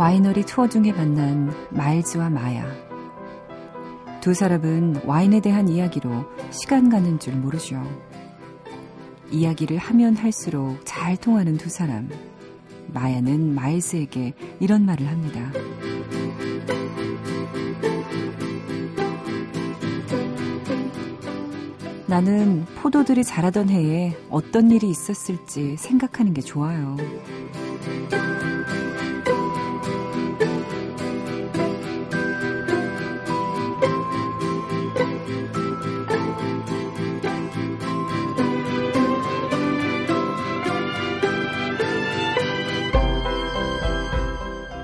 와이너리 투어 중에 만난 마일즈와 마야. 두 사람은 와인에 대한 이야기로 시간 가는 줄 모르죠. 이야기를 하면 할수록 잘 통하는 두 사람. 마야는 마일스에게 이런 말을 합니다. 나는 포도들이 자라던 해에 어떤 일이 있었을지 생각하는 게 좋아요.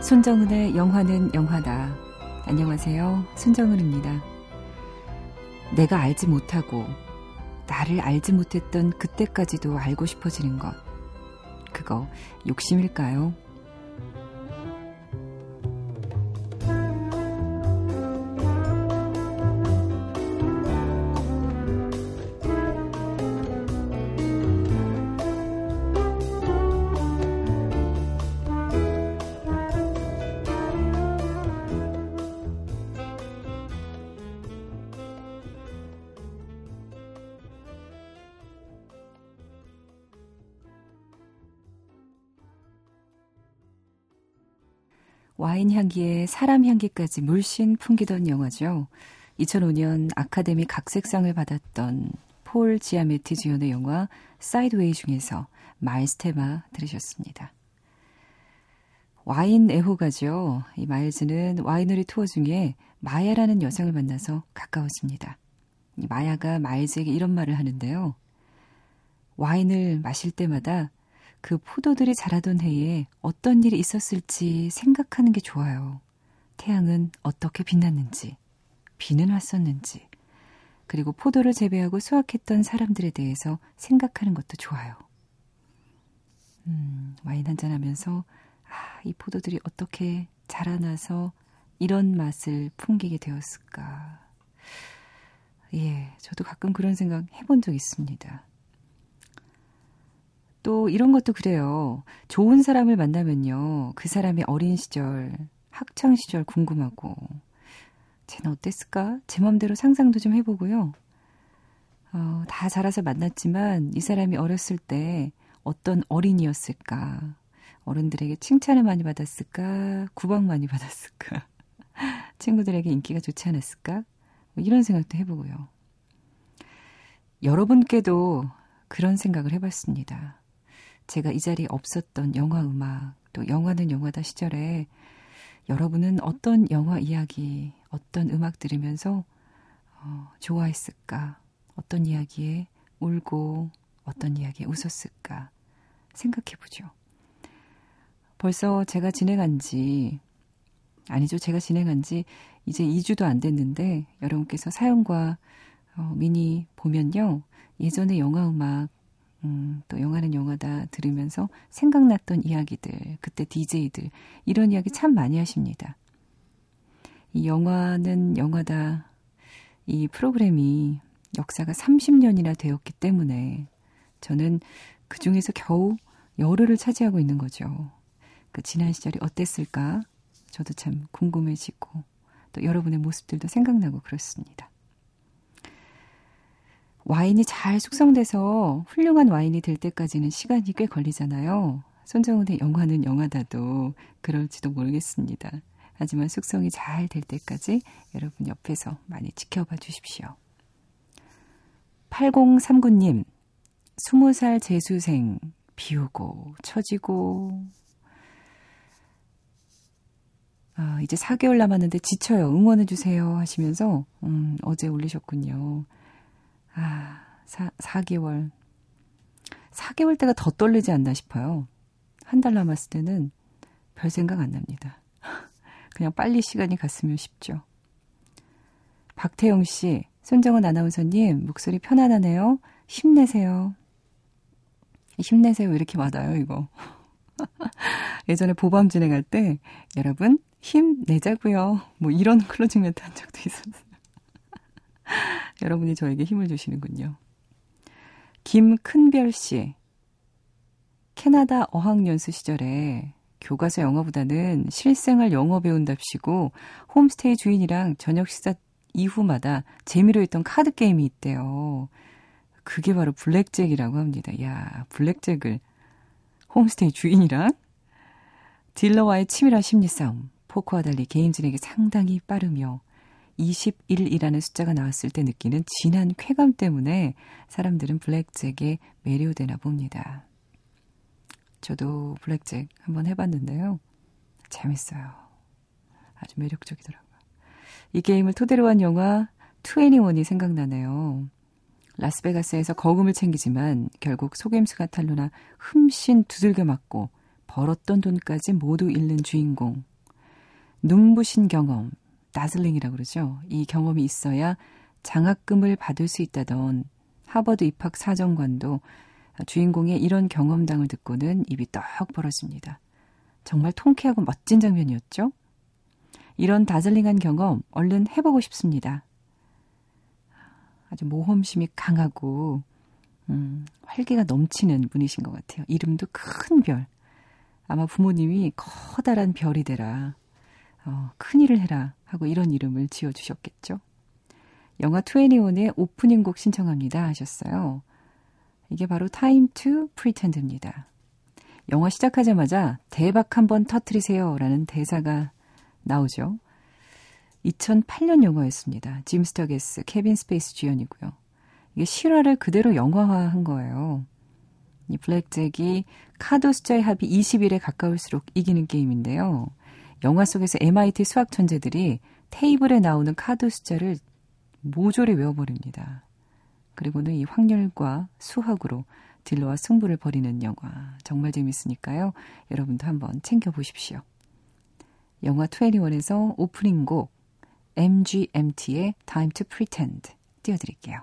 손정은의 영화는 영화다. 안녕하세요. 손정은입니다. 내가 알지 못하고 나를 알지 못했던 그때까지도 알고 싶어지는 것. 그거 욕심일까요? 향기에 사람 향기까지 물씬 풍기던 영화죠. 2005년 아카데미 각색상을 받았던 폴 지아마티 주연의 영화 사이드웨이 중에서 마일스 테마 들으셨습니다. 와인 애호가죠. 이 마일즈는 와이너리 투어 중에 마야라는 여성을 만나서 가까워집니다. 이 마야가 마일즈에게 이런 말을 하는데요. 와인을 마실 때마다 그 포도들이 자라던 해에 어떤 일이 있었을지 생각하는 게 좋아요. 태양은 어떻게 빛났는지, 비는 왔었는지, 그리고 포도를 재배하고 수확했던 사람들에 대해서 생각하는 것도 좋아요. 음, 와인 한잔 하면서, 아, 이 포도들이 어떻게 자라나서 이런 맛을 풍기게 되었을까. 예, 저도 가끔 그런 생각 해본 적 있습니다. 또 이런 것도 그래요. 좋은 사람을 만나면요. 그 사람의 어린 시절, 학창 시절 궁금하고, 쟤는 어땠을까? 제 맘대로 상상도 좀 해보고요. 어, 다 자라서 만났지만 이 사람이 어렸을 때 어떤 어린이였을까? 어른들에게 칭찬을 많이 받았을까? 구박 많이 받았을까? 친구들에게 인기가 좋지 않았을까? 뭐 이런 생각도 해보고요. 여러분께도 그런 생각을 해봤습니다. 제가 이 자리에 없었던 영화 음악, 또 영화는 영화다 시절에 여러분은 어떤 영화 이야기, 어떤 음악 들으면서 어, 좋아했을까? 어떤 이야기에 울고 어떤 이야기에 웃었을까? 생각해 보죠. 벌써 제가 진행한 지, 아니죠. 제가 진행한 지 이제 2주도 안 됐는데 여러분께서 사연과 어, 미니 보면요. 예전에 영화 음악 음, 또 영화는 영화다 들으면서 생각났던 이야기들, 그때 DJ들, 이런 이야기 참 많이 하십니다. 이 영화는 영화다. 이 프로그램이 역사가 30년이나 되었기 때문에 저는 그 중에서 겨우 열흘을 차지하고 있는 거죠. 그 지난 시절이 어땠을까? 저도 참 궁금해지고 또 여러분의 모습들도 생각나고 그렇습니다. 와인이 잘 숙성돼서 훌륭한 와인이 될 때까지는 시간이 꽤 걸리잖아요. 손정훈의 영화는 영화다도 그럴지도 모르겠습니다. 하지만 숙성이 잘 될 때까지 여러분 옆에서 많이 지켜봐 주십시오. 8039님, 20살 재수생, 비우고, 처지고, 아, 이제 4개월 남았는데 지쳐요. 응원해주세요. 하시면서, 음, 어제 올리셨군요. 아, 4, 4개월. 4개월 때가 더 떨리지 않나 싶어요. 한 달 남았을 때는 별 생각 안 납니다. 그냥 빨리 시간이 갔으면 싶죠. 박태영 씨, 손정은 아나운서님, 목소리 편안하네요. 힘내세요. 힘내세요. 이렇게 맞아요, 이거. 예전에 보밤 진행할 때, 여러분, 힘내자고요. 뭐 이런 클로징 멘트 한 적도 있었어요. 여러분이 저에게 힘을 주시는군요. 김큰별 씨. 캐나다 어학연수 시절에 교과서 영어보다는 실생활 영어 배운답시고 홈스테이 주인이랑 저녁 식사 이후마다 재미로 했던 카드 게임이 있대요. 그게 바로 블랙잭이라고 합니다. 야, 블랙잭을 홈스테이 주인이랑 딜러와의 치밀한 심리 싸움. 포커와 달리 진행이 상당히 빠르며 21이라는 숫자가 나왔을 때 느끼는 진한 쾌감 때문에 사람들은 블랙잭에 매료되나 봅니다. 저도 블랙잭 한번 해봤는데요. 재밌어요. 아주 매력적이더라고요. 이 게임을 토대로 한 영화 21이 생각나네요. 라스베가스에서 거금을 챙기지만 결국 속임수가 탄로나 흠씬 두들겨 맞고 벌었던 돈까지 모두 잃는 주인공. 눈부신 경험, 다슬링이라고 그러죠. 이 경험이 있어야 장학금을 받을 수 있다던 하버드 입학 사정관도 주인공의 이런 경험담을 듣고는 입이 떡 벌어집니다. 정말 통쾌하고 멋진 장면이었죠? 이런 다슬링한 경험 얼른 해보고 싶습니다. 아주 모험심이 강하고 음, 활기가 넘치는 분이신 것 같아요. 이름도 큰 별. 아마 부모님이 커다란 별이 되라. 어, 큰 일을 해라 하고 이런 이름을 지어주셨겠죠. 영화 21의 오프닝 곡 신청합니다 하셨어요. 이게 바로 Time to Pretend입니다. 영화 시작하자마자 대박 한번 터트리세요 라는 대사가 나오죠. 2008년 영화였습니다. 짐 스터게스, 케빈 스페이시 주연이고요. 이게 실화를 그대로 영화화한 거예요. 이 블랙잭이 카드 숫자의 합이 21에 가까울수록 이기는 게임인데요. 영화 속에서 MIT 수학 천재들이 테이블에 나오는 카드 숫자를 모조리 외워버립니다. 그리고는 이 확률과 수학으로 딜러와 승부를 벌이는 영화. 정말 재밌으니까요. 여러분도 한번 챙겨보십시오. 영화 21에서 오프닝 곡 MGMT의 Time to Pretend 띄워드릴게요.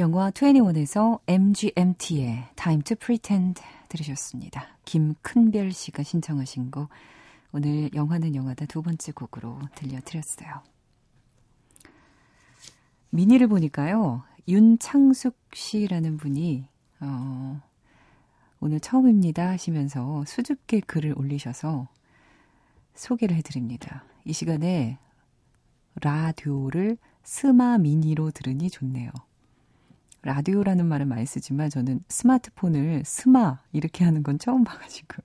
영화 21에서 MGMT의 Time to Pretend 들으셨습니다. 김큰별 씨가 신청하신 곡 오늘 영화는 영화다 두 번째 곡으로 들려드렸어요. 미니를 보니까요. 윤창숙 씨라는 분이 어, 오늘 처음입니다 하시면서 수줍게 글을 올리셔서 소개를 해드립니다. 이 시간에 라디오를 스마 미니로 들으니 좋네요. 라디오라는 말을 많이 쓰지만 저는 스마트폰을 스마 이렇게 하는 건 처음 봐가지고.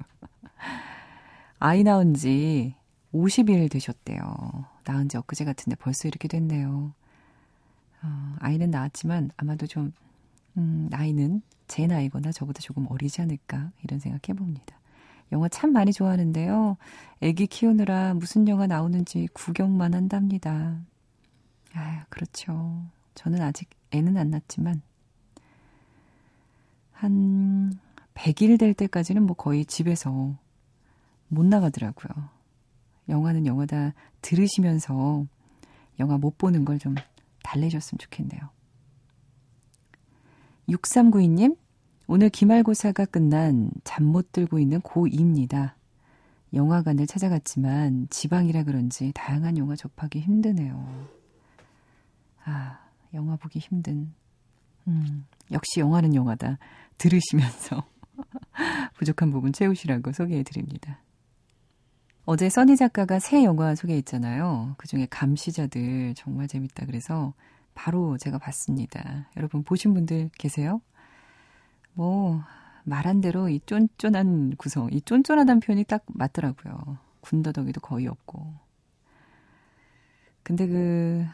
아이 낳은 지 50일 되셨대요. 낳은 지 엊그제 같은데 벌써 이렇게 됐네요. 어, 아이는 낳았지만 아마도 좀, 음, 나이는 제 나이거나 저보다 조금 어리지 않을까 이런 생각 해봅니다. 영화 참 많이 좋아하는데요. 애기 키우느라 무슨 영화 나오는지 구경만 한답니다. 아, 그렇죠. 저는 아직 애는 안 낳지만 한 100일 될 때까지는 뭐 거의 집에서 못 나가더라고요. 영화는 영화다 들으시면서 영화 못 보는 걸 좀 달래줬으면 좋겠네요. 6392님, 오늘 기말고사가 끝난 잠 못 들고 있는 고2입니다. 영화관을 찾아갔지만 지방이라 그런지 다양한 영화 접하기 힘드네요. 아, 영화 보기 힘든. 음, 역시 영화는 영화다. 들으시면서 부족한 부분 채우시라고 소개해 드립니다. 어제 써니 작가가 새 영화 소개했잖아요. 그 중에 감시자들 정말 재밌다 그래서 바로 제가 봤습니다. 여러분 보신 분들 계세요? 뭐, 말한 대로 이 쫀쫀한 구성, 이 쫀쫀하다는 표현이 딱 맞더라고요. 군더더기도 거의 없고. 근데 그,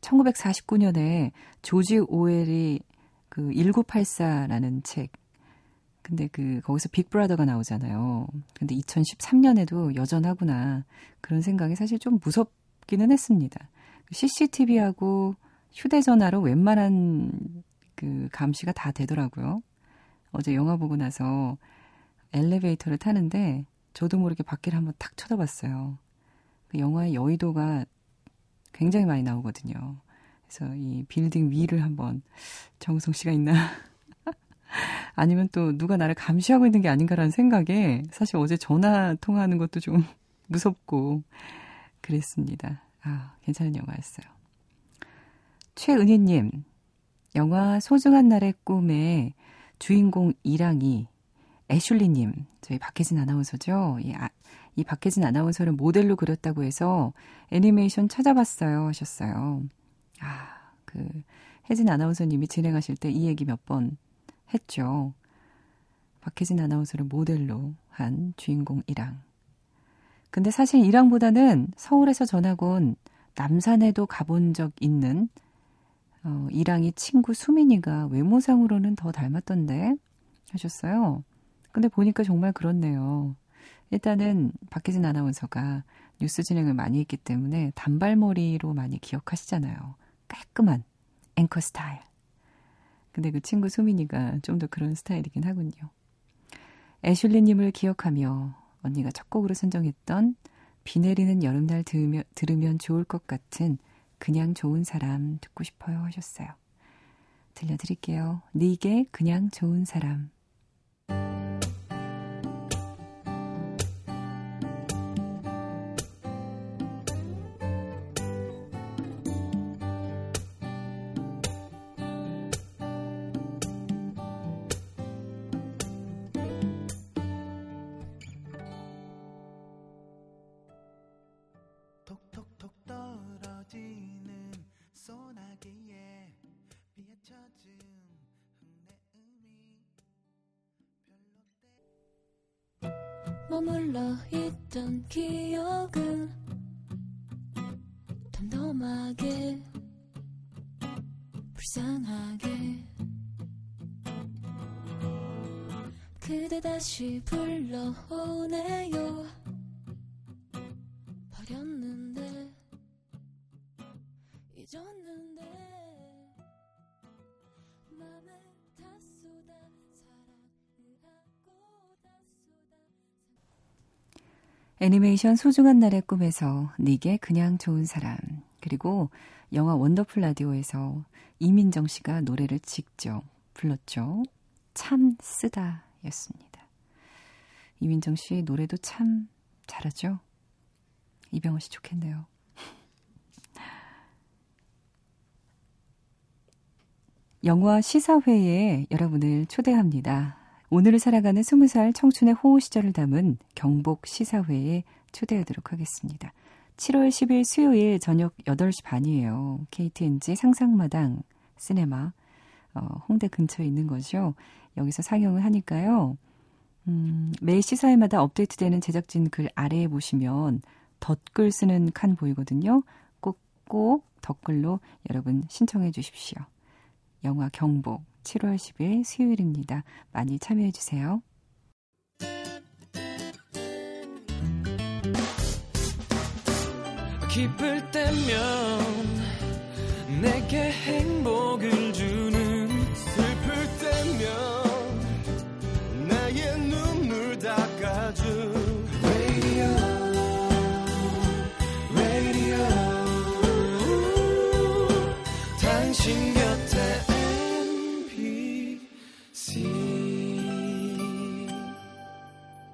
1949년에 조지 오웰이 그 1984라는 책. 근데 그 거기서 빅브라더가 나오잖아요. 근데 2013년에도 여전하구나. 그런 생각이 사실 좀 무섭기는 했습니다. CCTV하고 휴대전화로 웬만한 그 감시가 다 되더라고요. 어제 영화 보고 나서 엘리베이터를 타는데 저도 모르게 밖을 한번 탁 쳐다봤어요. 그 영화의 여의도가 굉장히 많이 나오거든요. 그래서 이 빌딩 위를 한번 정성 씨가 있나 아니면 또 누가 나를 감시하고 있는 게 아닌가라는 생각에 사실 어제 전화 통화하는 것도 좀 무섭고 그랬습니다. 아, 괜찮은 영화였어요. 최은희님, 영화 소중한 날의 꿈에 주인공 이랑이 애슐리님, 저희 박혜진 아나운서죠. 이, 아, 이 박혜진 아나운서를 모델로 그렸다고 해서 애니메이션 찾아봤어요 하셨어요. 아, 그 혜진 아나운서님이 진행하실 때 이 얘기 몇 번 했죠. 박혜진 아나운서를 모델로 한 주인공 이랑. 근데 사실 이랑보다는 서울에서 전학 온 남산에도 가본 적 있는 어, 이랑이 친구 수민이가 외모상으로는 더 닮았던데 하셨어요. 근데 보니까 정말 그렇네요. 일단은 박혜진 아나운서가 뉴스 진행을 많이 했기 때문에 단발머리로 많이 기억하시잖아요. 깔끔한 앵커 스타일. 근데 그 친구 수민이가 좀 더 그런 스타일이긴 하군요. 애슐리님을 기억하며 언니가 첫 곡으로 선정했던 비 내리는 여름날 들으면, 들으면 좋을 것 같은 그냥 좋은 사람 듣고 싶어요 하셨어요. 들려드릴게요. 니게 그냥 좋은 사람. 다시 불러오네요 버렸는데 잊었는데 맘에 다 쏟아 애니메이션 소중한 날의 꿈에서 니게 그냥 좋은 사람 그리고 영화 원더풀 라디오에서 이민정 씨가 노래를 직접 불렀죠. 참 쓰다 였습니다. 이민정 씨 노래도 참 잘하죠? 이병헌 씨 좋겠네요. 영화 시사회에 여러분을 초대합니다. 오늘을 살아가는 20살 청춘의 호우 시절을 담은 경복 시사회에 초대하도록 하겠습니다. 7월 10일 수요일 저녁 8시 반이에요. KTNG 상상마당 시네마 어, 홍대 근처에 있는 거죠. 여기서 상영을 하니까요. 음, 매 시사회마다 업데이트되는 제작진 글 아래에 보시면 덧글 쓰는 칸 보이거든요. 꼭꼭 덧글로 여러분 신청해 주십시오. 영화 경복 7월 10일 수요일입니다. 많이 참여해 주세요. 기쁠 때면 내게 행복을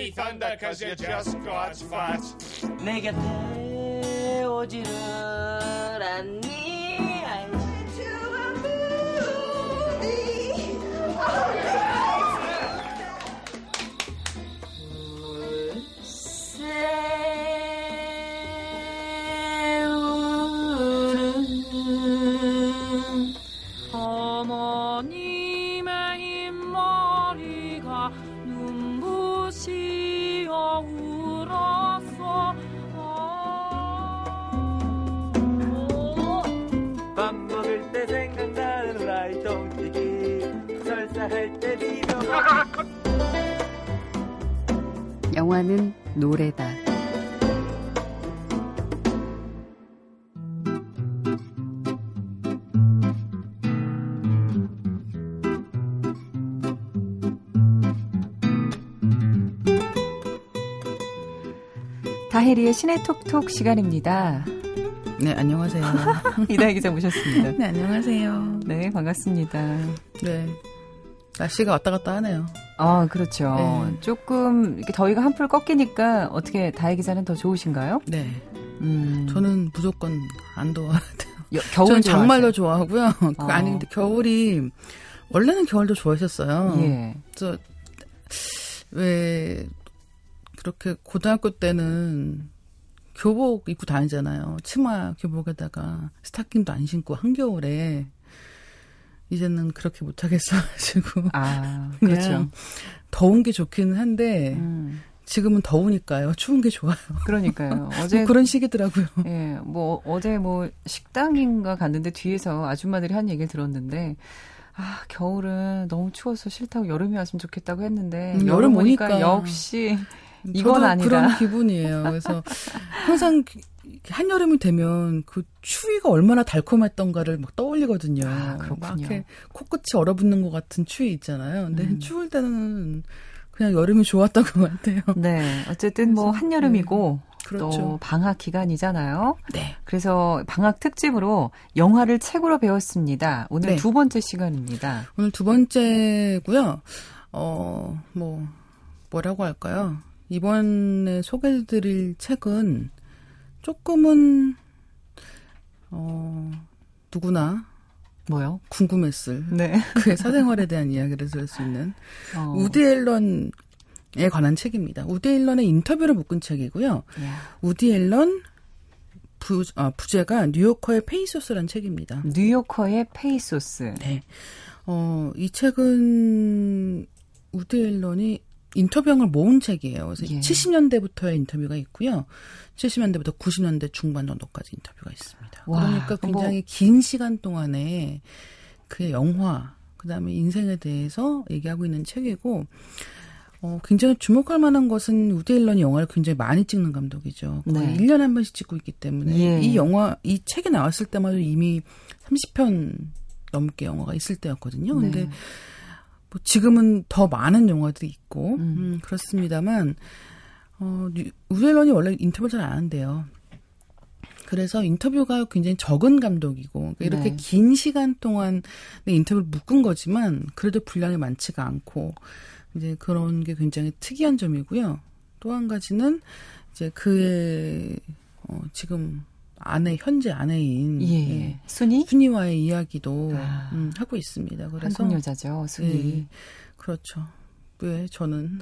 me thunder cause you're just God's fat. 내 곁에 오지를 않니? 어머님의 흰머 영화는 노래다. 다혜리의 신의 톡톡 시간입니다. 네, 안녕하세요. 이다혜 기자 모셨습니다. 네, 안녕하세요. 네, 반갑습니다. 네. 날씨가 왔다 갔다 하네요. 아, 그렇죠. 네. 조금 이렇게 더위가 한풀 꺾이니까 어떻게 다혜 기자는 더 좋으신가요? 네. 음, 저는 무조건 안 더워야 돼요. 여, 겨울 저는? 장말로 좋아하고요. 그 어. 아니, 근데 겨울이, 원래는 겨울도 좋아했었어요. 예. 저, 왜, 그렇게 고등학교 때는 교복 입고 다니잖아요. 치마 교복에다가 스타킹도 안 신고 한겨울에. 이제는 그렇게 못하겠어가지고. 아, 그냥 그렇죠. 더운 게 좋기는 한데, 음, 지금은 더우니까요. 추운 게 좋아요. 그러니까요. 어제 뭐 그런 시기더라고요. 예, 뭐 어제 뭐 식당인가 갔는데 뒤에서 아줌마들이 한 얘기를 들었는데 아 겨울은 너무 추워서 싫다고 여름이 왔으면 좋겠다고 했는데 음, 여름 오니까 오니까. 역시 이건 아니다. 그런 기분이에요. 그래서 항상 한여름이 되면 그 추위가 얼마나 달콤했던가를 막 떠올리거든요. 아. 막 이렇게 코끝이 얼어붙는 것 같은 추위 있잖아요. 근데 음. 추울 때는 그냥 여름이 좋았던 것 같아요. 네, 어쨌든 뭐 한여름이고 또 그렇죠. 방학 기간이잖아요. 네. 그래서 방학 특집으로 영화를 책으로 배웠습니다. 오늘 네. 두 번째 시간입니다. 오늘 두 번째고요. 어, 뭐 뭐라고 할까요? 이번에 소개해 드릴 책은 조금은 어 누구나 뭐요? 궁금했을 네. 그의 사생활에 대한 이야기를 들을 수 있는 어, 우디 앨런에 관한 책입니다. 우디 앨런의 인터뷰를 묶은 책이고요. 야, 우디 앨런 부, 아, 부제가 뉴요커의 페이소스라는 책입니다. 뉴요커의 페이소스. 네. 어, 이 책은 우디 앨런이 인터뷰를 모은 책이에요. 그래서 예. 70년대부터의 인터뷰가 있고요. 70년대부터 90년대 중반 정도까지 인터뷰가 있습니다. 와, 그러니까 뭐- 굉장히 긴 시간 동안에 그의 영화, 그 다음에 인생에 대해서 얘기하고 있는 책이고, 어, 굉장히 주목할 만한 것은 우디 앨런이 영화를 굉장히 많이 찍는 감독이죠. 거의 네. 1년에 한 번씩 찍고 있기 때문에 예. 이 영화, 이 책이 나왔을 때마다 이미 30편 넘게 영화가 있을 때였거든요. 근데 네. 뭐 지금은 더 많은 영화들이 있고 음. 음, 그렇습니다만 어, 앨런이 원래 인터뷰를 잘안 한대요. 그래서 인터뷰가 굉장히 적은 감독이고 그러니까 이렇게 네. 긴 시간 동안 내 인터뷰를 묶은 거지만 그래도 분량이 많지가 않고 이제 그런 게 굉장히 특이한 점이고요. 또 한 가지는 이제 그의 어, 지금 아내 현재 아내인 예. 예, 순이? 순이와의 이야기도 아. 음, 하고 있습니다. 그래서 한국 여자죠, 순이. 예, 그렇죠. 왜 저는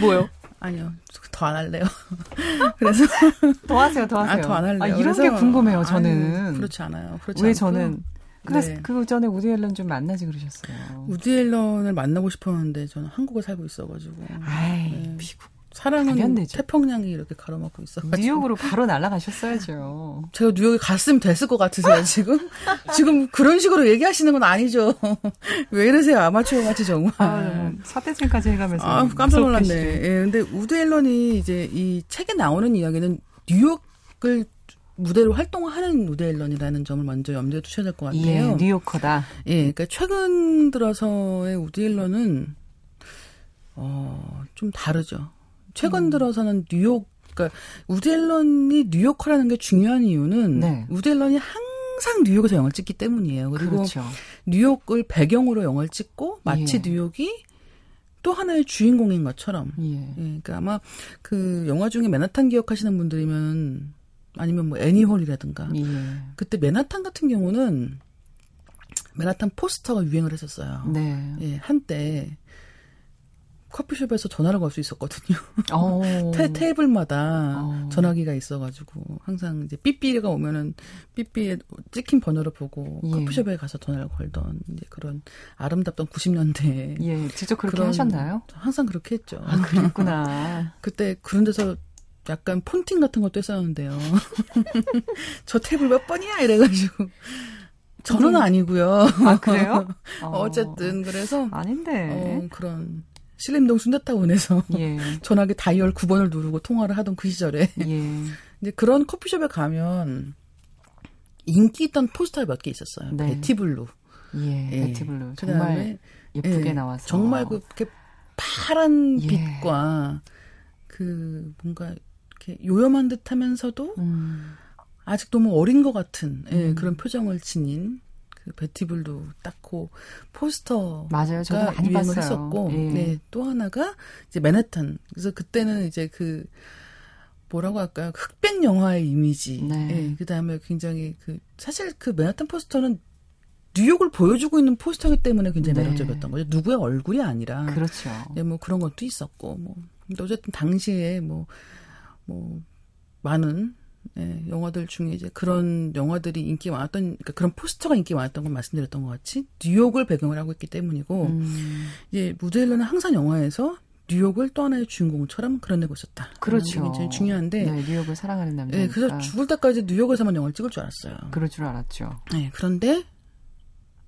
뭐요? 아니요 더 안 할래요. 그래서 더 하세요, 더 하세요. 아 더 안 할래요. 아, 이런 그래서- 게 궁금해요, 저는. 그렇지 않아요. 그렇지 왜 않고요. 저는 근데 네. 그 전에 우디 앨런 좀 만나지 그러셨어요. 우디 앨런을 만나고 싶었는데 저는 한국에 살고 있어가지고 아이, 네. 미국 사랑은. 태평양이 이렇게 가로막고 있어가지고 뉴욕으로 바로 날아가셨어야죠. 제가 뉴욕에 갔으면 됐을 것 같으세요 지금 지금 그런 식으로 얘기하시는 건 아니죠. 왜 이러세요 아마추어 같이 정말. 아, 삿대질까지 해가면서 아, 깜짝 놀랐네. 예, 근데 우디 앨런이 이제 이 책에 나오는 이야기는 뉴욕을 무대로 활동하는 우디 앨런이라는 점을 먼저 염두에 두셔야 될것 예, 같아요. 뉴요커다. 예, 그러니까 최근 들어서의 우디 앨런은 어, 좀 다르죠. 최근 음. 들어서는 뉴욕 그러니까 우디 앨런이 뉴요커라는 게 중요한 이유는 네. 우디 앨런이 항상 뉴욕에서 영화를 찍기 때문이에요. 그리고 그렇죠. 뉴욕을 배경으로 영화를 찍고 마치 예. 뉴욕이 또 하나의 주인공인 것처럼 예. 예, 그러니까 아마 그 영화 중에 맨하탄 기억하시는 분들이면 아니면 뭐 애니홀이라든가 예. 그때 맨하탄 같은 경우는 맨하탄 포스터가 유행을 했었어요. 네. 예, 한때 커피숍에서 전화를 걸 수 있었거든요. 어. 테, 테이블마다 어. 전화기가 있어가지고 항상 이제 삐삐가 오면은 삐삐에 찍힌 번호를 보고 예. 커피숍에 가서 전화를 걸던 이제 그런 아름답던 90년대 예, 직접 그렇게 그런- 하셨나요? 항상 그렇게 했죠. 아, 그랬구나. 그때 그런 데서 약간 폰팅 같은 것도 했었는데요. 저 테이블 몇 번이야 이래가지고 저는 아니고요. 아, 그래요? 어. 쨌든 그래서 아닌데. 어, 그런 신림동 순대타운에서 예. 전화기 다이얼 9번을 누르고 통화를 하던 그 시절에 예. 이제 그런 커피숍에 가면 인기 있던 포스터가 몇개 있었어요. 네. 베티블루. 예. 예. 베티블루. 그다음에 정말 예쁘게 예, 나와서. 정말 그렇게 파란 예. 빛과 그 뭔가 이렇게 요염한 듯하면서도 음. 아직 너무 어린 것 같은 예, 음. 그런 표정을 지닌 그 베티블루 딱 그 포스터 맞아요. 저도 가 많이 유행을 봤어요. 했었고, 예. 네, 또 하나가 이제 맨해튼. 그래서 그때는 이제 그 뭐라고 할까요? 흑백 영화의 이미지. 네. 예, 그다음에 굉장히 그 사실 그 맨해튼 포스터는 뉴욕을 보여주고 있는 포스터이기 때문에 굉장히 네. 매력적이었던 거죠. 누구의 얼굴이 아니라. 그렇죠. 예, 뭐 그런 것도 있었고, 뭐. 근데 어쨌든 당시에 뭐, 뭐, 많은, 예, 영화들 중에 이제 그런 영화들이 인기 많았던, 그러니까 그런 포스터가 인기 많았던 건 말씀드렸던 것 같이, 뉴욕을 배경을 하고 있기 때문이고, 음. 이제 무드일러는 항상 영화에서 뉴욕을 또 하나의 주인공처럼 그려내고 있었다. 그렇죠. 굉장히 중요한데, 네, 뉴욕을 사랑하는 남자. 예, 그래서 죽을 때까지 뉴욕에서만 영화를 찍을 줄 알았어요. 그럴 줄 알았죠. 예, 그런데,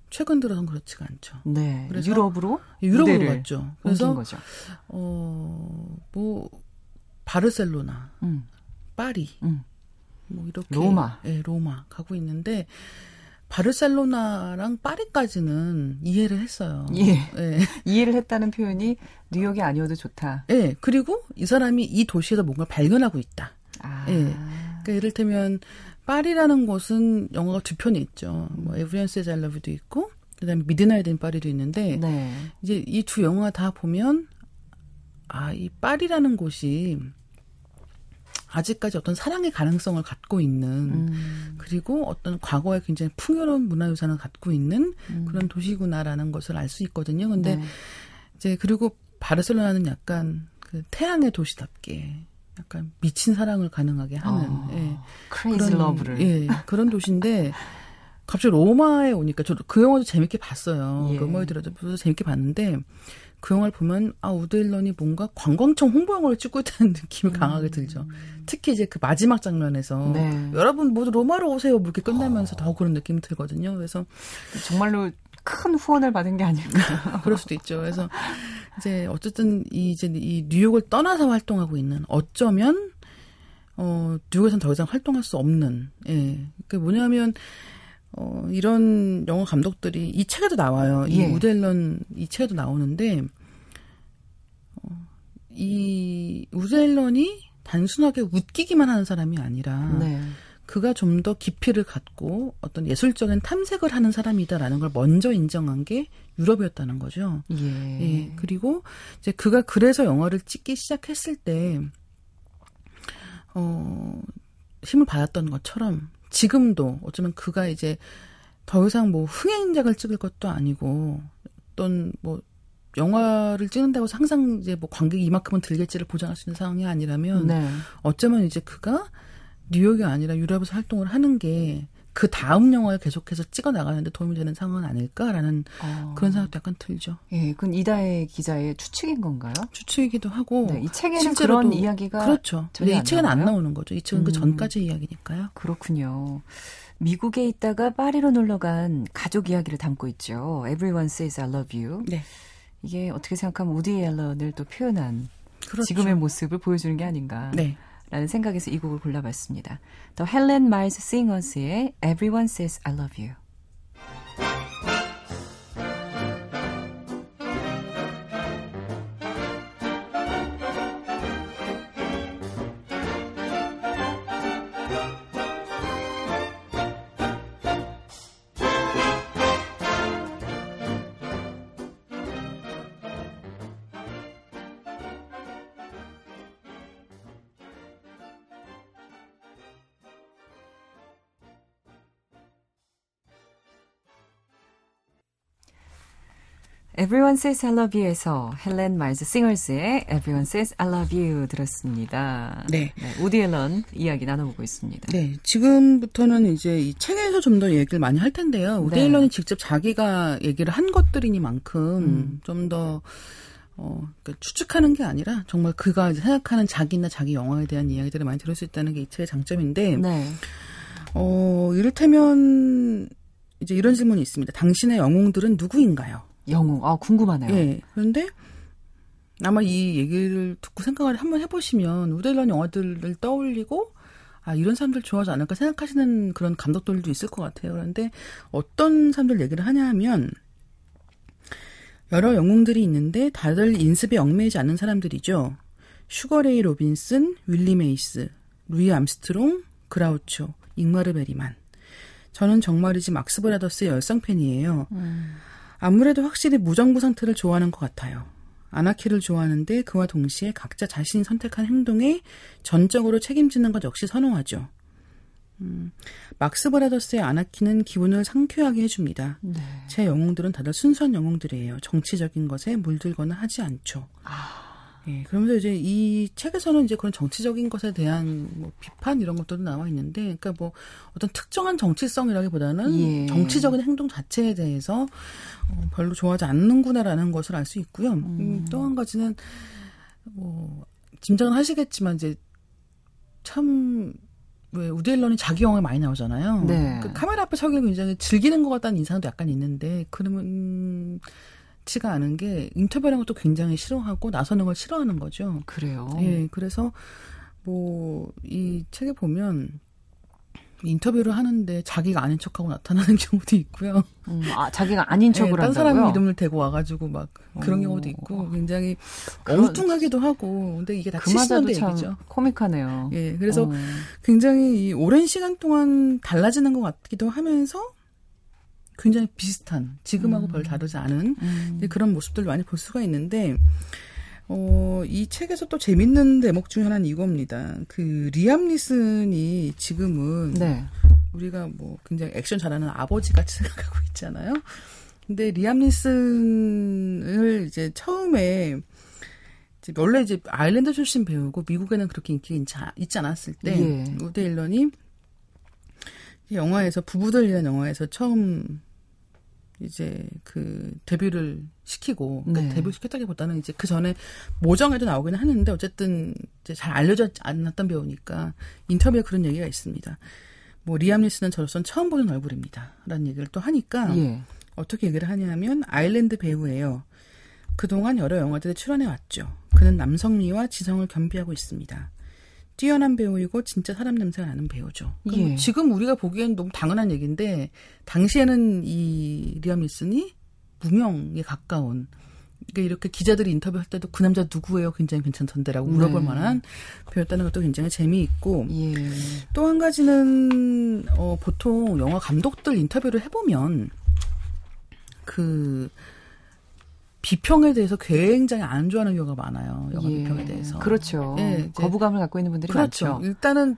최근 들어선 그렇지가 않죠. 네. 그래서 유럽으로 유럽으로 갔죠. 그래서, 거죠. 어, 뭐, 바르셀로나, 음. 파리, 음. 뭐 이렇게 로마. 예, 로마 가고 있는데 바르셀로나랑 파리까지는 이해를 했어요. 예. 예. 이해를 했다는 표현이 뉴욕이 아니어도 좋다. 예, 그리고 이 사람이 이 도시에서 뭔가 발견하고 있다. 아. 예. 그러니까 이를테면 파리라는 곳은 영화가 두 편이 있죠. 뭐 Everyone Says I Love도 있고 그다음에 미드나잇 인 파리도 있는데 네. 이제 이 두 영화 다 보면 아, 이 파리라는 곳이 아직까지 어떤 사랑의 가능성을 갖고 있는 음. 그리고 어떤 과거에 굉장히 풍요로운 문화유산을 갖고 있는 음. 그런 도시구나라는 것을 알 수 있거든요. 근데 네. 이제 그리고 바르셀로나는 약간 그 태양의 도시답게 약간 미친 사랑을 가능하게 하는 어, 예, crazy love를. 예, 그런 도시인데 갑자기 로마에 오니까 저도 그 영화도 재밌게 봤어요. 예. 로마에 들어서 재밌게 봤는데 그 영화를 보면 아 우디 앨런이 뭔가 관광청 홍보 영화를 찍고 있다는 느낌이 강하게 들죠. 특히 이제 그 마지막 장면에서 음. 네. 여러분 모두 로마로 오세요 뭐 이렇게 끝나면서 더 그런 느낌이 들거든요. 그래서 정말로 큰 후원을 받은 게 아닐까. 그럴 수도 있죠. 그래서 이제 어쨌든 이 이제 이 뉴욕을 떠나서 활동하고 있는 어쩌면 어 뉴욕에서는 더 이상 활동할 수 없는 예. 그 뭐냐면 어 이런 영화 감독들이 이 책에도 나와요. 이 예. 우디 앨런 이 책에도 나오는데 어, 이 우디 앨런이 단순하게 웃기기만 하는 사람이 아니라 네. 그가 좀 더 깊이를 갖고 어떤 예술적인 탐색을 하는 사람이다라는 걸 먼저 인정한 게 유럽이었다는 거죠. 예. 예. 그리고 이제 그가 그래서 영화를 찍기 시작했을 때, 어, 힘을 받았던 것처럼 지금도 어쩌면 그가 이제 더 이상 뭐 흥행작을 찍을 것도 아니고 어떤 뭐 영화를 찍는다고 해서 항상 이제 뭐 관객이 이만큼은 들겠지를 보장할 수 있는 상황이 아니라면 네. 어쩌면 이제 그가 뉴욕이 아니라 유럽에서 활동을 하는 게 그 다음 영화를 계속해서 찍어 나가는데 도움이 되는 상황은 아닐까라는 어. 그런 생각도 약간 들죠. 예, 그건 이다혜 기자의 추측인 건가요? 추측이기도 하고 네, 이 책에는 그런 이야기가 그렇죠. 근데 이안 책은 안 나와요? 나오는 거죠. 이 책은 그 음. 전까지 이야기니까요. 그렇군요. 미국에 있다가 파리로 놀러 간 가족 이야기를 담고 있죠. Everyone says I love you. 네. 이게 어떻게 생각하면 우디 앨런을 또 표현한 그렇죠. 지금의 모습을 보여주는 게 아닌가. 네. 라는 생각에서 이 곡을 골라봤습니다. The Helen Miles Singers의 Everyone Says I Love You. Everyone Says I Love You에서 헬렌 마일즈 싱어스의 Everyone Says I Love You 들었습니다. 네. 우디 앨런 이야기 나눠보고 있습니다. 네. 지금부터는 이제 이 책에서 좀 더 얘기를 많이 할 텐데요. 우디 네. 앨런이 직접 자기가 얘기를 한 것들이니만큼 음. 좀더 어, 그러니까 추측하는 게 아니라 정말 그가 생각하는 자기나 자기 영화에 대한 이야기들을 많이 들을 수 있다는 게 이 책의 장점인데, 네. 어, 이를테면 이제 이런 질문이 있습니다. 당신의 영웅들은 누구인가요? 영웅. 아, 궁금하네요. 예. 그런데 아마 이 얘기를 듣고 생각을 한번 해보시면 우디 앨런 영화들을 떠올리고 아 이런 사람들 좋아하지 않을까 생각하시는 그런 감독들도 있을 것 같아요. 그런데 어떤 사람들 얘기를 하냐 하면 여러 영웅들이 있는데 다들 인습에 얽매이지 않는 사람들이죠. 슈거레이 로빈슨, 윌리 메이스, 루이 암스트롱, 그라우초, 잉마르 베리만. 저는 정말이지 막스 브라더스의 열성 팬이에요. 음. 아무래도 확실히 무정부 상태를 좋아하는 것 같아요. 아나키를 좋아하는데 그와 동시에 각자 자신이 선택한 행동에 전적으로 책임지는 것 역시 선호하죠. 음, 막스 브라더스의 아나키는 기분을 상쾌하게 해줍니다. 네. 제 영웅들은 다들 순수한 영웅들이에요. 정치적인 것에 물들거나 하지 않죠. 아. 예, 그러면서 이제 이 책에서는 이제 그런 정치적인 것에 대한 뭐 비판 이런 것들도 나와 있는데, 그러니까 뭐 어떤 특정한 정치성이라기보다는 예. 정치적인 행동 자체에 대해서 어, 별로 좋아하지 않는구나라는 것을 알 수 있고요. 음, 또한 가지는 뭐 짐작은 하시겠지만 이제 참. 왜 우디 앨런이 자기 영화에 많이 나오잖아요. 네. 그 카메라 앞에 서기를 굉장히 즐기는 것 같다는 인상도 약간 있는데 그러면 치가 않은 게 인터뷰하는 것도 굉장히 싫어하고 나서는 걸 싫어하는 거죠. 그래요. 예, 그래서 뭐 이 책에 보면 인터뷰를 하는데 자기가 아닌 척하고 나타나는 경우도 있고요. 음, 아, 자기가 아닌 척을 예, 딴? 사람 이름을 대고 와가지고 막 그런 어. 경우도 있고 굉장히 그런- 엉뚱하기도 하고 근데 이게 다 그마저도 70년대 참 얘기죠. 코믹하네요. 예, 그래서 어. 굉장히 이 오랜 시간 동안 달라지는 것 같기도 하면서 굉장히 비슷한 지금하고 별 다르지 않은 음. 그런 모습들을 많이 볼 수가 있는데 어, 이 책에서 또 재밌는 대목 중 하나는 이겁니다. 그 리암 니슨이 지금은 네. 우리가 뭐 굉장히 액션 잘하는 아버지 같이 생각하고 있잖아요. 근데 리암 니슨을 이제 처음에 이제 원래 이제 아일랜드 출신 배우고 미국에는 그렇게 인기가 있지, 않- 않았을 때 예. 우디 앨런이 영화에서 부부들 위한 영화에서 처음 이제 그 데뷔를 시키고 그러니까 네. 데뷔 시켰다기보다는 이제 그 전에 모정에도 나오기는 하는데 어쨌든 이제 잘 알려져 않았던 배우니까 인터뷰에 그런 얘기가 있습니다. 뭐 리암 니스는 저로선 처음 보는 얼굴입니다.라는 얘기를 또 하니까 예. 어떻게 얘기를 하냐면 아일랜드 배우예요. 그동안 여러 영화들에 출연해 왔죠. 그는 남성미와 지성을 겸비하고 있습니다. 뛰어난 배우이고 진짜 사람 냄새가 나는 배우죠. 예. 지금 우리가 보기엔 너무 당연한 얘기인데 당시에는 이 리암 니슨이 무명에 가까운 그러니까 이렇게 기자들이 인터뷰할 때도 그 남자 누구예요? 굉장히 괜찮던데라고 물어볼 네. 만한 배우였다는 것도 굉장히 재미있고 예. 또한 가지는 어, 보통 영화 감독들 인터뷰를 해보면 그 비평에 대해서 굉장히 안 좋아하는 경우가 많아요. 영화 예. 비평에 대해서. 그렇죠. 예, 거부감을 갖고 있는 분들이 그렇죠. 많죠. 일단은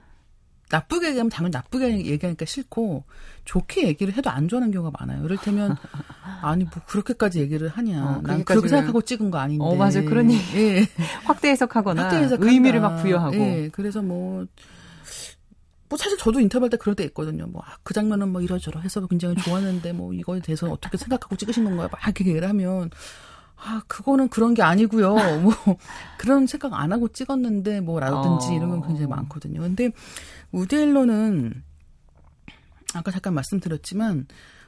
나쁘게 얘기하면 당연히 나쁘게 얘기하니까 싫고 좋게 얘기를 해도 안 좋아하는 경우가 많아요. 이를테면 아니 뭐 그렇게까지 얘기를 하냐. 어, 난 그렇게 생각하고 찍은 거 아닌데. 어, 맞아요. 그런 얘기. 예. 확대 해석하거나 확대 해석한다. 의미를 막 부여하고. 예, 그래서 뭐, 뭐 사실 저도 인터뷰할 때 그럴 때 있거든요. 뭐, 아, 그 장면은 뭐 이러저러 해서 굉장히 좋았는데 뭐 이거에 대해서 어떻게 생각하고 찍으신 건가요? 막 이렇게 얘기를 하면, 아, 그거는 그런 게 아니고요. 뭐, 그런 생각 안 하고 찍었는데 뭐 라든지 어. 이런 건 굉장히 많거든요. 근데 우디 앨런은 아까 잠깐 말씀드렸지만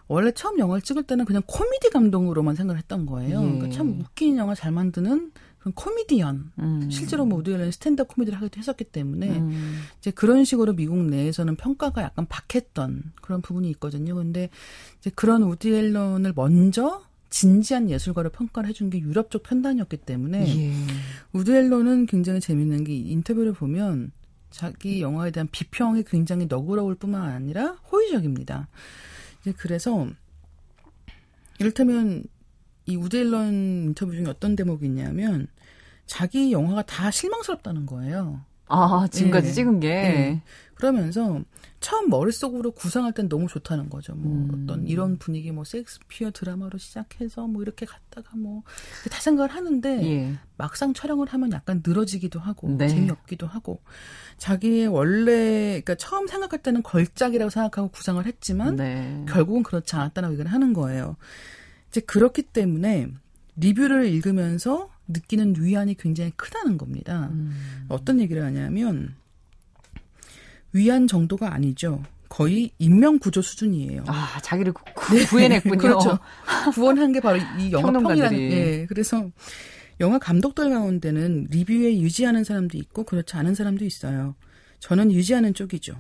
원래 처음 영화를 찍을 때는 그냥 코미디 감독으로만 생각을 했던 거예요. 예. 그러니까 참 웃긴 영화 잘 만드는 그런 코미디언. 음. 실제로 뭐 우디 앨런이 스탠드업 코미디를 하기도 했었기 때문에 음. 이제 그런 식으로 미국 내에서는 평가가 약간 박했던 그런 부분이 있거든요. 근데 이제 그런 우디 앨런을 먼저 진지한 예술가로 평가를 해준 게 유럽 쪽 편단이었기 때문에 예. 앨런은 굉장히 재밌는 게 인터뷰를 보면 자기 영화에 대한 비평이 굉장히 너그러울 뿐만 아니라 호의적입니다. 이제 그래서 이를테면 이 우디 앨런 인터뷰 중에 어떤 대목이 있냐면 자기 영화가 다 실망스럽다는 거예요. 아, 지금까지 예. 찍은 게. 예. 그러면서 처음 머릿속으로 구상할 땐 너무 좋다는 거죠. 뭐 음. 어떤 이런 분위기 뭐 셰익스피어 드라마로 시작해서 뭐 이렇게 갔다가 뭐 다 생각을 하는데 예. 막상 촬영을 하면 약간 늘어지기도 하고 네. 재미없기도 하고 자기의 원래 그러니까 처음 생각할 때는 걸작이라고 생각하고 구상을 했지만 네. 결국은 그렇지 않았다는 얘기를 하는 거예요. 이제 그렇기 때문에 리뷰를 읽으면서 느끼는 위안이 굉장히 크다는 겁니다. 음. 어떤 얘기를 하냐면 위안 정도가 아니죠. 거의 인명 구조 수준이에요. 아, 자기를 구, 구, 구해냈군요. 그렇죠. 구원한 게 바로 이 영화 평이라는. 예. 그래서 영화 감독들 가운데는 리뷰에 유지하는 사람도 있고 그렇지 않은 사람도 있어요. 저는 유지하는 쪽이죠.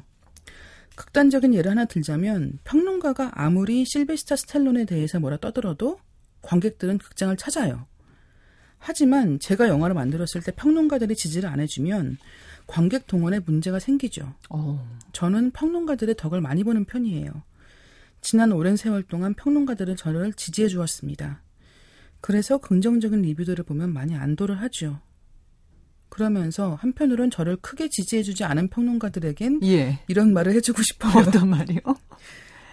극단적인 예를 하나 들자면 평론가가 아무리 실베스타 스탈론에 대해서 뭐라 떠들어도 관객들은 극장을 찾아요. 하지만 제가 영화를 만들었을 때 평론가들이 지지를 안 해주면 관객 동원에 문제가 생기죠. 어. 저는 평론가들의 덕을 많이 보는 편이에요. 지난 오랜 세월 동안 평론가들은 저를 지지해 주었습니다. 그래서 긍정적인 리뷰들을 보면 많이 안도를 하죠. 그러면서 한편으론 저를 크게 지지해주지 않은 평론가들에겐 예. 이런 말을 해주고 싶어요. 어떤 말이요?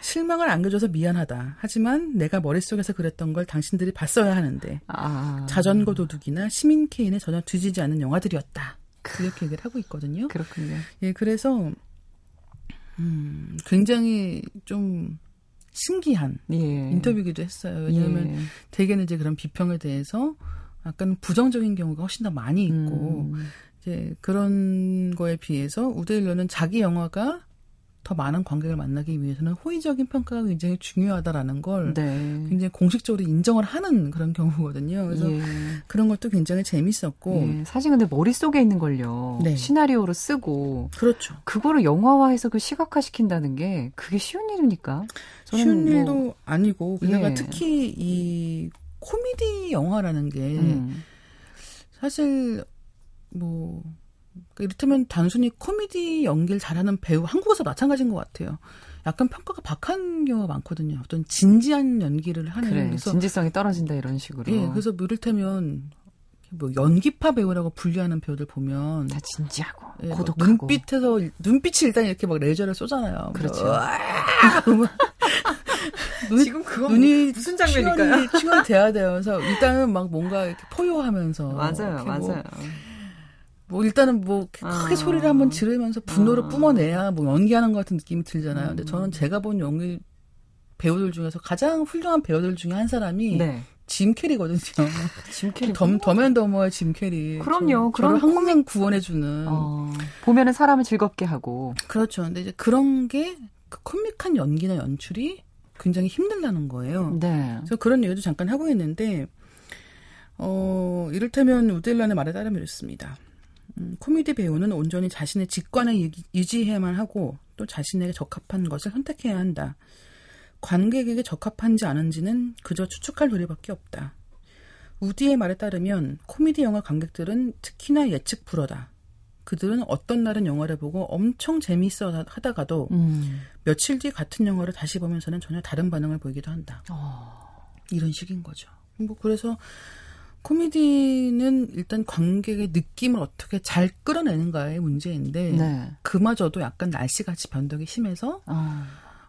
실망을 안겨줘서 미안하다. 하지만 내가 머릿속에서 그랬던 걸 당신들이 봤어야 하는데 아. 자전거 도둑이나 시민 케인에 전혀 뒤지지 않는 영화들이었다. 이렇게 얘기를 하고 있거든요. 그렇군요. 예, 그래서 음, 굉장히 좀 신기한 예. 인터뷰기도 했어요. 왜냐하면 예. 대개는 이제 그런 비평에 대해서 약간 부정적인 경우가 훨씬 더 많이 있고 음. 이제 그런 거에 비해서 우데일러는 자기 영화가 더 많은 관객을 만나기 위해서는 호의적인 평가가 굉장히 중요하다라는 걸 네. 굉장히 공식적으로 인정을 하는 그런 경우거든요. 그래서 예. 그런 것도 굉장히 재밌었고 예. 사실 근데 머릿속에 있는 걸요. 네. 시나리오로 쓰고 그렇죠. 그거를 영화화해서 그 시각화 시킨다는 게 그게 쉬운 일입니까? 쉬운 뭐, 일도 아니고 게다가 예. 특히 이 코미디 영화라는 게 음. 사실 뭐 그러니까 이를테면 단순히 코미디 연기를 잘하는 배우 한국에서 마찬가지인 것 같아요. 약간 평가가 박한 경우가 많거든요. 어떤 진지한 연기를 하는 그래 그래서 진지성이 떨어진다 이런 식으로 예, 그래서 뭐 이를테면 뭐 연기파 배우라고 분류하는 배우들 보면 다 진지하고 예, 막 고독하고 눈빛에서 눈빛이 일단 이렇게 막 레이저를 쏘잖아요. 그렇죠. 으아! 그러면 눈- 지금 그거 눈이 무슨 충혈이 충혈돼야 되면서 일단은 막 뭔가 이렇게 포효하면서 맞아요, 뭐, 맞아요. 뭐 일단은 뭐 크게 아. 소리를 한번 지르면서 분노를 아. 뿜어내야 뭐 연기하는 것 같은 느낌이 들잖아요. 근데 음. 저는 제가 본 연기 배우들 중에서 가장 훌륭한 배우들 중에 한 사람이 네. 짐 캐리거든요. 짐 캐리 덤, 덤앤더머의 짐 캐리. 그럼요. 저, 그런 저를 항상 구원해주는. 어, 보면은 사람을 즐겁게 하고 그렇죠. 근데 이제 그런 게 그 코믹한 연기나 연출이 굉장히 힘들다는 거예요. 네. 그래서 그런 얘기도 잠깐 하고 있는데, 어, 이를테면 우델란의 말에 따르면 이렇습니다. 음, 코미디 배우는 온전히 자신의 직관을 유- 유지해야만 하고 또 자신에게 적합한 것을 선택해야 한다. 관객에게 적합한지 아닌지는 그저 추측할 도리밖에 없다. 우디의 말에 따르면 코미디 영화 관객들은 특히나 예측 불허다. 그들은 어떤 날은 영화를 보고 엄청 재미있어 하다가도 음. 며칠 뒤 같은 영화를 다시 보면서는 전혀 다른 반응을 보이기도 한다. 이런 식인 거죠. 뭐 그래서 코미디는 일단 관객의 느낌을 어떻게 잘 끌어내는가의 문제인데 네. 그마저도 약간 날씨같이 변덕이 심해서 어.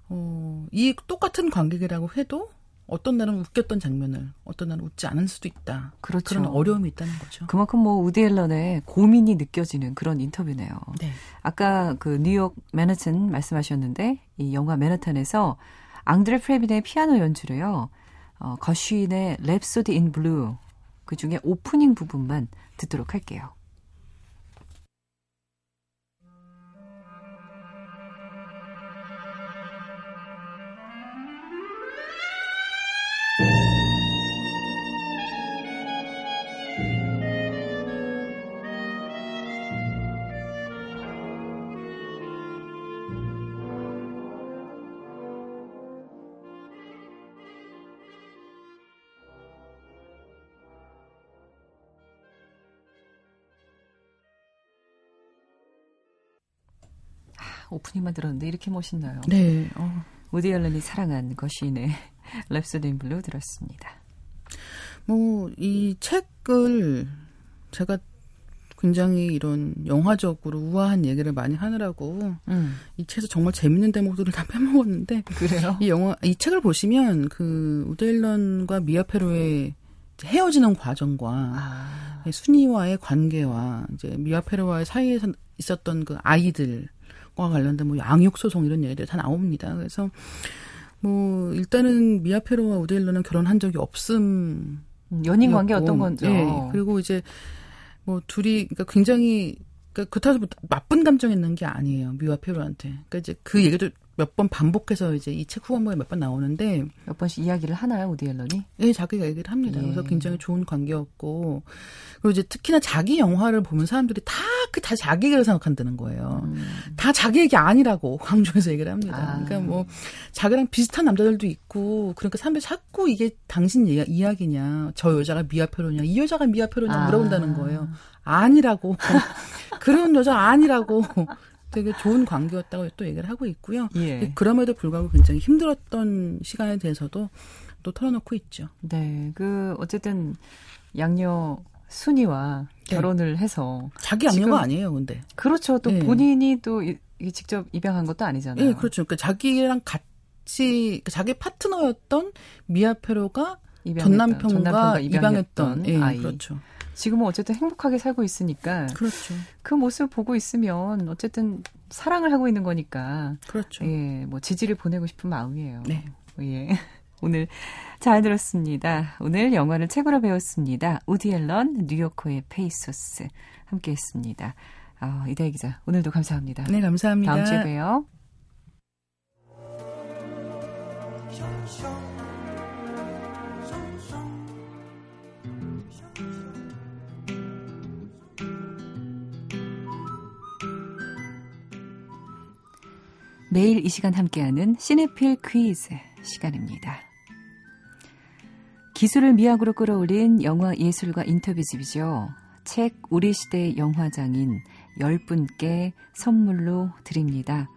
어, 이 똑같은 관객이라고 해도 어떤 날은 웃겼던 장면을 어떤 날은 웃지 않을 수도 있다. 그렇죠. 그런 어려움이 있다는 거죠. 그만큼 뭐 우디 앨런의 고민이 느껴지는 그런 인터뷰네요. 네. 아까 그 뉴욕 맨하튼 말씀하셨는데 이 영화 맨하탄에서 앙드레 프레빈의 피아노 연주로요. 어, 거쉬인의 랩소디 인 블루 그 중에 오프닝 부분만 듣도록 할게요. 오프닝만 들었는데 이렇게 멋있나요? 네. 어. 우디 앨런이 사랑한 거쉬인의 랩소디 인 블루 들었습니다. 뭐, 이 책을 제가 굉장히 이런 영화적으로 우아한 얘기를 많이 하느라고 음, 이 책에서 정말 재밌는 대목들을 다 빼먹었는데 그래요? 이 영화 이 책을 보시면 그 우디 앨런과 미아 페로의 이제 헤어지는 과정과 아, 순이와의 관계와 이제 미아 페로와의 사이에서 있었던 그 아이들 과 관련된 뭐 양육 소송 이런 얘기들 다 나옵니다. 그래서 뭐 일단은 미아페로와 우데일런은 결혼한 적이 없음 음, 연인 관계 어떤 건죠? 예. 그리고 이제 뭐 둘이 그러니까 굉장히 그러니까 그렇다고 나쁜 감정 있는 게 아니에요. 미와 페로한테. 그러니까 이제 그 얘기도 몇 번 반복해서 이제 이 책 후반부에 몇 번 나오는데 몇 번씩 이야기를 하나요, 우디 앨런이? 예, 자기가 얘기를 합니다. 예. 그래서 굉장히 좋은 관계였고 그리고 이제 특히나 자기 영화를 보면 사람들이 다 그 다 자기 얘기를 생각한다는 거예요. 음. 다 자기 얘기 아니라고 강조해서 얘기를 합니다. 아. 그러니까 뭐 자기랑 비슷한 남자들도 있고 그러니까 사람들이 자꾸 이게 당신 이야- 이야기냐 저 여자가 미아표로냐 이 여자가 미아표로냐 아. 물어본다는 거예요. 아니라고 그런 여자 아니라고 되게 좋은 관계였다고 또 얘기를 하고 있고요. 예. 그럼에도 불구하고 굉장히 힘들었던 시간에 대해서도 또 털어놓고 있죠. 네, 그 어쨌든 양녀 순이와 네. 결혼을 해서 자기 양녀가 아니에요, 근데. 그렇죠. 또 예. 본인이 또 직접 입양한 것도 아니잖아요. 예, 그렇죠. 그러니까 자기랑 같이 그러니까 자기 파트너였던 미아페로가 입양했던, 전 남편과 전남편과 입양했던 예, 아이. 그렇죠. 지금은 어쨌든 행복하게 살고 있으니까 그렇죠. 그 모습을 보고 있으면 어쨌든 사랑을 하고 있는 거니까 그렇죠. 예, 뭐 지지를 보내고 싶은 마음이에요. 네. 예. 오늘 잘 들었습니다. 오늘 영화를 책으로 배웠습니다. 우디 앨런 뉴요커의 페이소스 함께 했습니다. 아, 이다희 기자, 오늘도 감사합니다. 네, 감사합니다. 다음 주에 봬요. 매일 이 시간 함께하는 시네필 퀴즈 시간입니다. 기술을 미학으로 끌어올린 영화 예술과 인터뷰집이죠. 책 우리 시대의 영화장인 10분께 선물로 드립니다.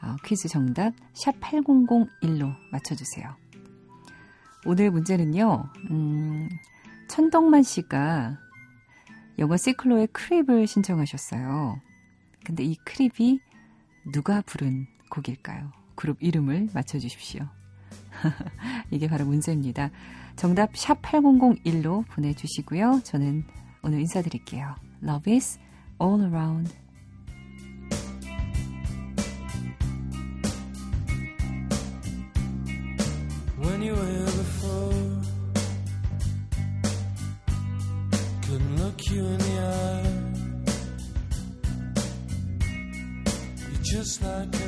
어, 퀴즈 정답 샵 8001로 맞춰주세요. 오늘 문제는요. 음, 천덕만 씨가 영화 시클로의 크립을 신청하셨어요. 근데 이 크립이 누가 부른 곡일까요? 그룹 이름을 맞춰주십시오. 이게 바로 문제입니다. 정답 샵 8001로 보내주시고요. 저는 오늘 인사드릴게요. Love is all around. just like